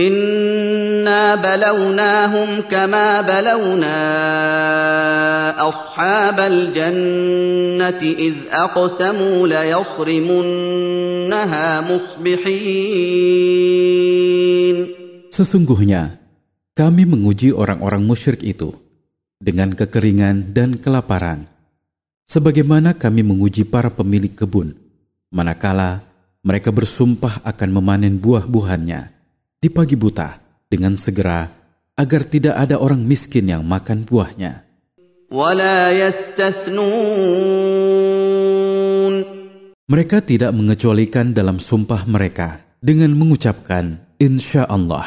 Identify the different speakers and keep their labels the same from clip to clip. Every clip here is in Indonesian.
Speaker 1: إنا بلوناهم كما بلونا أصحاب الجنة إذ أقسموا ليصرمنها مصبحين
Speaker 2: Sesungguhnya, kami menguji orang-orang musyrik itu dengan kekeringan dan kelaparan, sebagaimana kami menguji para pemilik kebun, manakala mereka bersumpah akan memanen buah-buahannya di pagi buta dengan segera agar tidak ada orang miskin yang makan buahnya.
Speaker 1: ولا يستثنون
Speaker 2: Mereka tidak mengecualikan dalam sumpah mereka dengan mengucapkan insya Allah.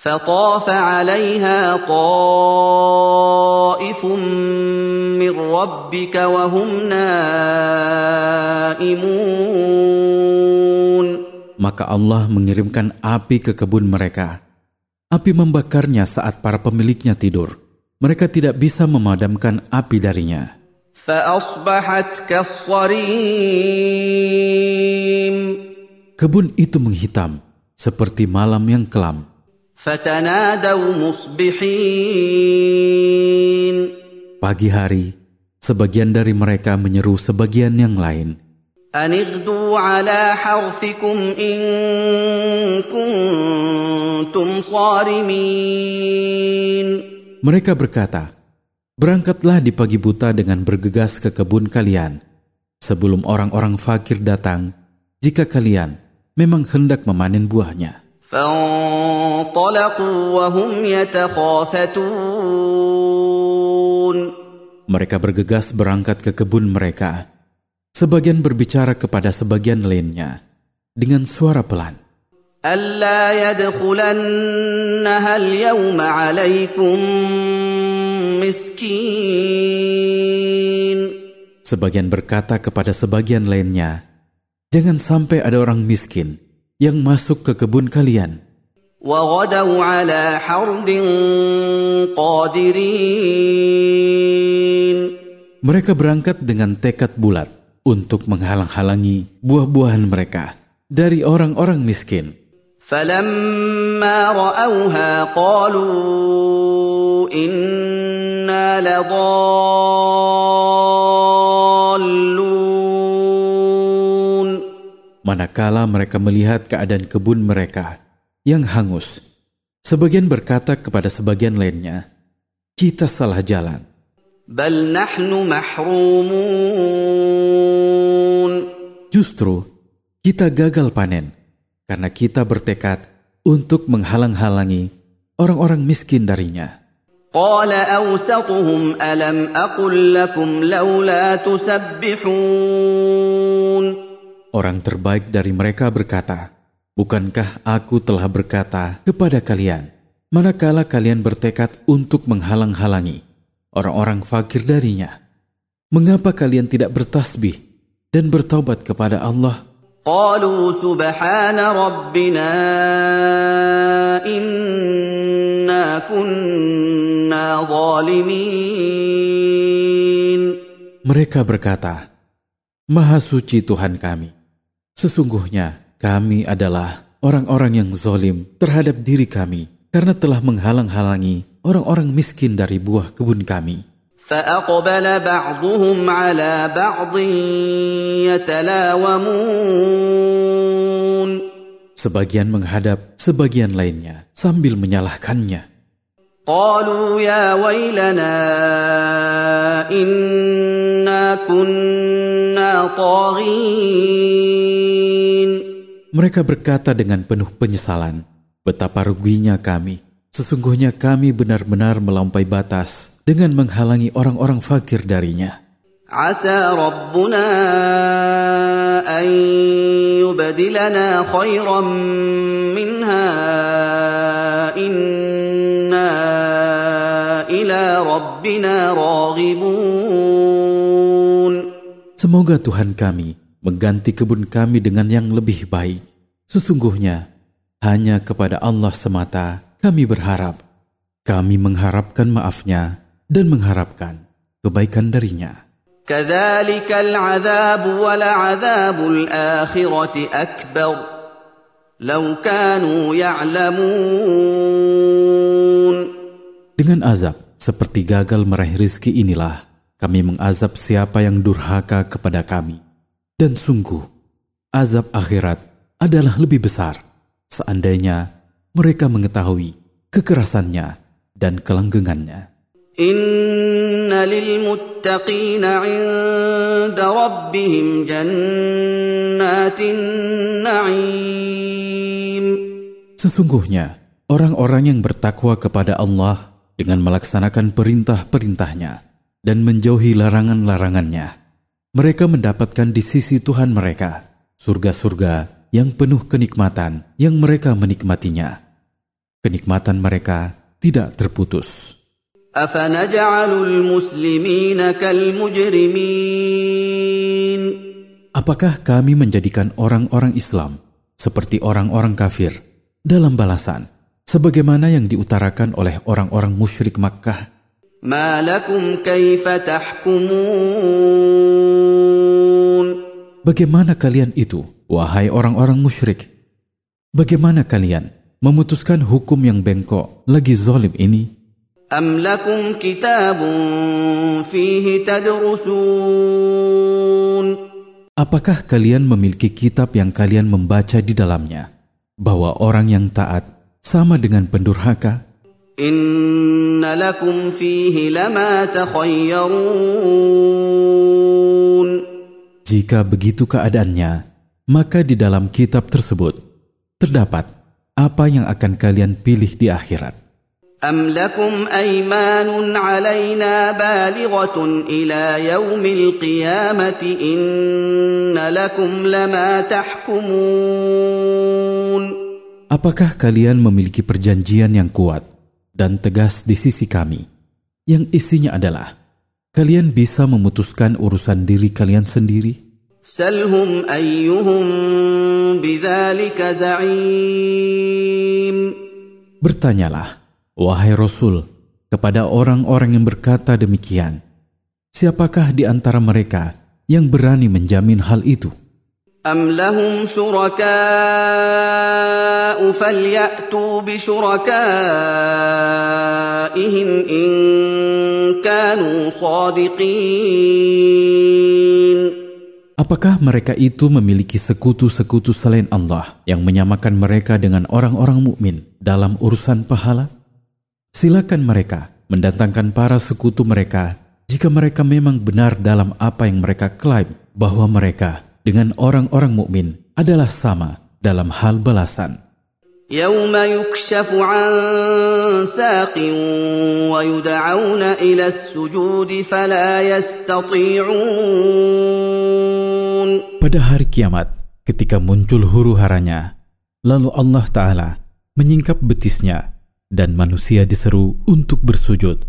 Speaker 1: فطاف عليها طائف من ربك وهم نائمون
Speaker 2: maka Allah mengirimkan api ke kebun mereka. Api membakarnya saat para pemiliknya tidur. Mereka tidak bisa memadamkan api darinya. Kebun itu menghitam seperti malam yang kelam. Pagi hari, sebagian dari mereka menyeru sebagian yang lain.
Speaker 1: أن اغدوا على حرثكم إن كنتم صارمين
Speaker 2: Mereka berkata, Berangkatlah di pagi buta dengan bergegas ke kebun kalian, sebelum orang-orang fakir datang, jika kalian memang hendak memanen buahnya.
Speaker 1: فانطلقوا وهم يتخافتون
Speaker 2: Mereka bergegas berangkat ke kebun mereka. Sebagian berbicara kepada sebagian lainnya dengan suara pelan.
Speaker 1: ألا يدخلنها اليوم عليكم مسكين
Speaker 2: Sebagian berkata kepada sebagian lainnya, Jangan sampai ada orang miskin yang masuk ke kebun kalian.
Speaker 1: وغدوا على حرد قادرين
Speaker 2: Mereka berangkat dengan tekad bulat untuk menghalang-halangi buah-buahan mereka dari orang-orang miskin.
Speaker 1: فلما رأوها قالوا إنا لضالون
Speaker 2: Manakala mereka melihat keadaan kebun mereka yang hangus, sebagian berkata kepada sebagian lainnya, "Kita salah jalan."
Speaker 1: بل نحن محرومون
Speaker 2: Justru kita gagal panen karena kita bertekad untuk menghalang-halangi orang-orang miskin darinya.
Speaker 1: قال أوسطهم ألم أقل لكم لولا تسبحون
Speaker 2: Orang terbaik dari mereka berkata, Bukankah aku telah berkata kepada kalian, manakala kalian bertekad untuk menghalang-halangi orang-orang fakir darinya. Mengapa kalian tidak bertasbih dan bertobat kepada Allah? Mereka berkata, Maha suci Tuhan kami. Sesungguhnya kami adalah orang-orang yang zolim terhadap diri kami karena telah menghalang-halangi orang-orang miskin dari buah kebun kami.
Speaker 1: فأقبل بعضهم على بعض يتلاومون
Speaker 2: Sebagian menghadap sebagian lainnya sambil menyalahkannya.
Speaker 1: قالوا يا ويلنا إنا كنا طاغين
Speaker 2: Mereka berkata dengan penuh penyesalan, betapa ruginya kami. Sesungguhnya kami benar-benar melampaui batas dengan menghalangi orang-orang fakir darinya.
Speaker 1: Asa Rabbuna an yubadilana khairan minha inna ila Rabbina raghibun.
Speaker 2: Semoga Tuhan kami mengganti kebun kami dengan yang lebih baik. Sesungguhnya hanya kepada Allah semata kami berharap. Kami mengharapkan maafnya dan mengharapkan kebaikan darinya.
Speaker 1: كذلك العذاب ولعذاب الآخرة أكبر لو كانوا يعلمون
Speaker 2: Dengan azab seperti gagal meraih rizki inilah kami mengazab siapa yang durhaka kepada kami. Dan sungguh, azab akhirat adalah lebih besar seandainya mereka mengetahui kekerasannya dan kelanggengannya. Sesungguhnya orang-orang yang bertakwa kepada Allah dengan melaksanakan perintah-perintahnya dan menjauhi larangan-larangannya, mereka mendapatkan di sisi Tuhan mereka surga-surga yang penuh kenikmatan yang mereka menikmatinya kenikmatan mereka tidak terputus. Apakah kami menjadikan orang-orang Islam seperti orang-orang kafir dalam balasan, sebagaimana yang diutarakan oleh orang-orang musyrik Makkah? Bagaimana kalian itu, wahai orang-orang musyrik? Bagaimana kalian memutuskan hukum yang bengkok lagi zalim ini?
Speaker 1: Am lakum fihi
Speaker 2: Apakah kalian memiliki kitab yang kalian membaca di dalamnya bahwa orang yang taat sama dengan pendurhaka?
Speaker 1: Inna lakum fihi lama
Speaker 2: Jika begitu keadaannya, maka di dalam kitab tersebut terdapat apa yang akan kalian pilih di akhirat.
Speaker 1: أم لكم أيمان علينا بالغة إلى يوم القيامة إن لكم لما تحكمون
Speaker 2: Apakah kalian memiliki perjanjian yang kuat dan tegas di sisi kami, yang isinya adalah kalian bisa memutuskan urusan diri kalian sendiri?
Speaker 1: Salhum ayyuhum bidzalika za'im.
Speaker 2: Bertanyalah, wahai Rasul, kepada orang-orang yang berkata demikian, siapakah di antara mereka yang berani menjamin hal itu?
Speaker 1: Am lahum syuraka'u falyatu bi syuraka'ihim in kanu.
Speaker 2: Apakah mereka itu memiliki sekutu-sekutu selain Allah yang menyamakan mereka dengan orang-orang mukmin dalam urusan pahala? Silakan mereka mendatangkan para sekutu mereka jika mereka memang benar dalam apa yang mereka klaim bahwa mereka dengan orang-orang mukmin adalah sama dalam hal balasan.
Speaker 1: يوم يكشف عن ساق ويدعون إلى السجود فلا يستطيعون
Speaker 2: Pada hari kiamat, ketika muncul huru haranya, lalu Allah Ta'ala menyingkap betisnya dan manusia diseru untuk bersujud.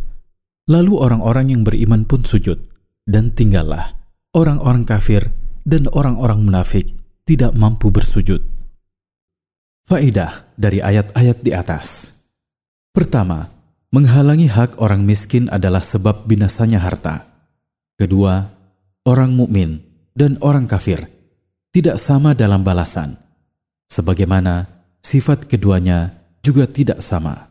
Speaker 2: Lalu orang-orang yang beriman pun sujud dan tinggallah orang-orang kafir dan orang-orang munafik tidak mampu bersujud. Faidah dari ayat-ayat di atas. Pertama, menghalangi hak orang miskin adalah sebab binasanya harta. Kedua, orang mukmin dan orang kafir tidak sama dalam balasan, sebagaimana sifat keduanya juga tidak sama.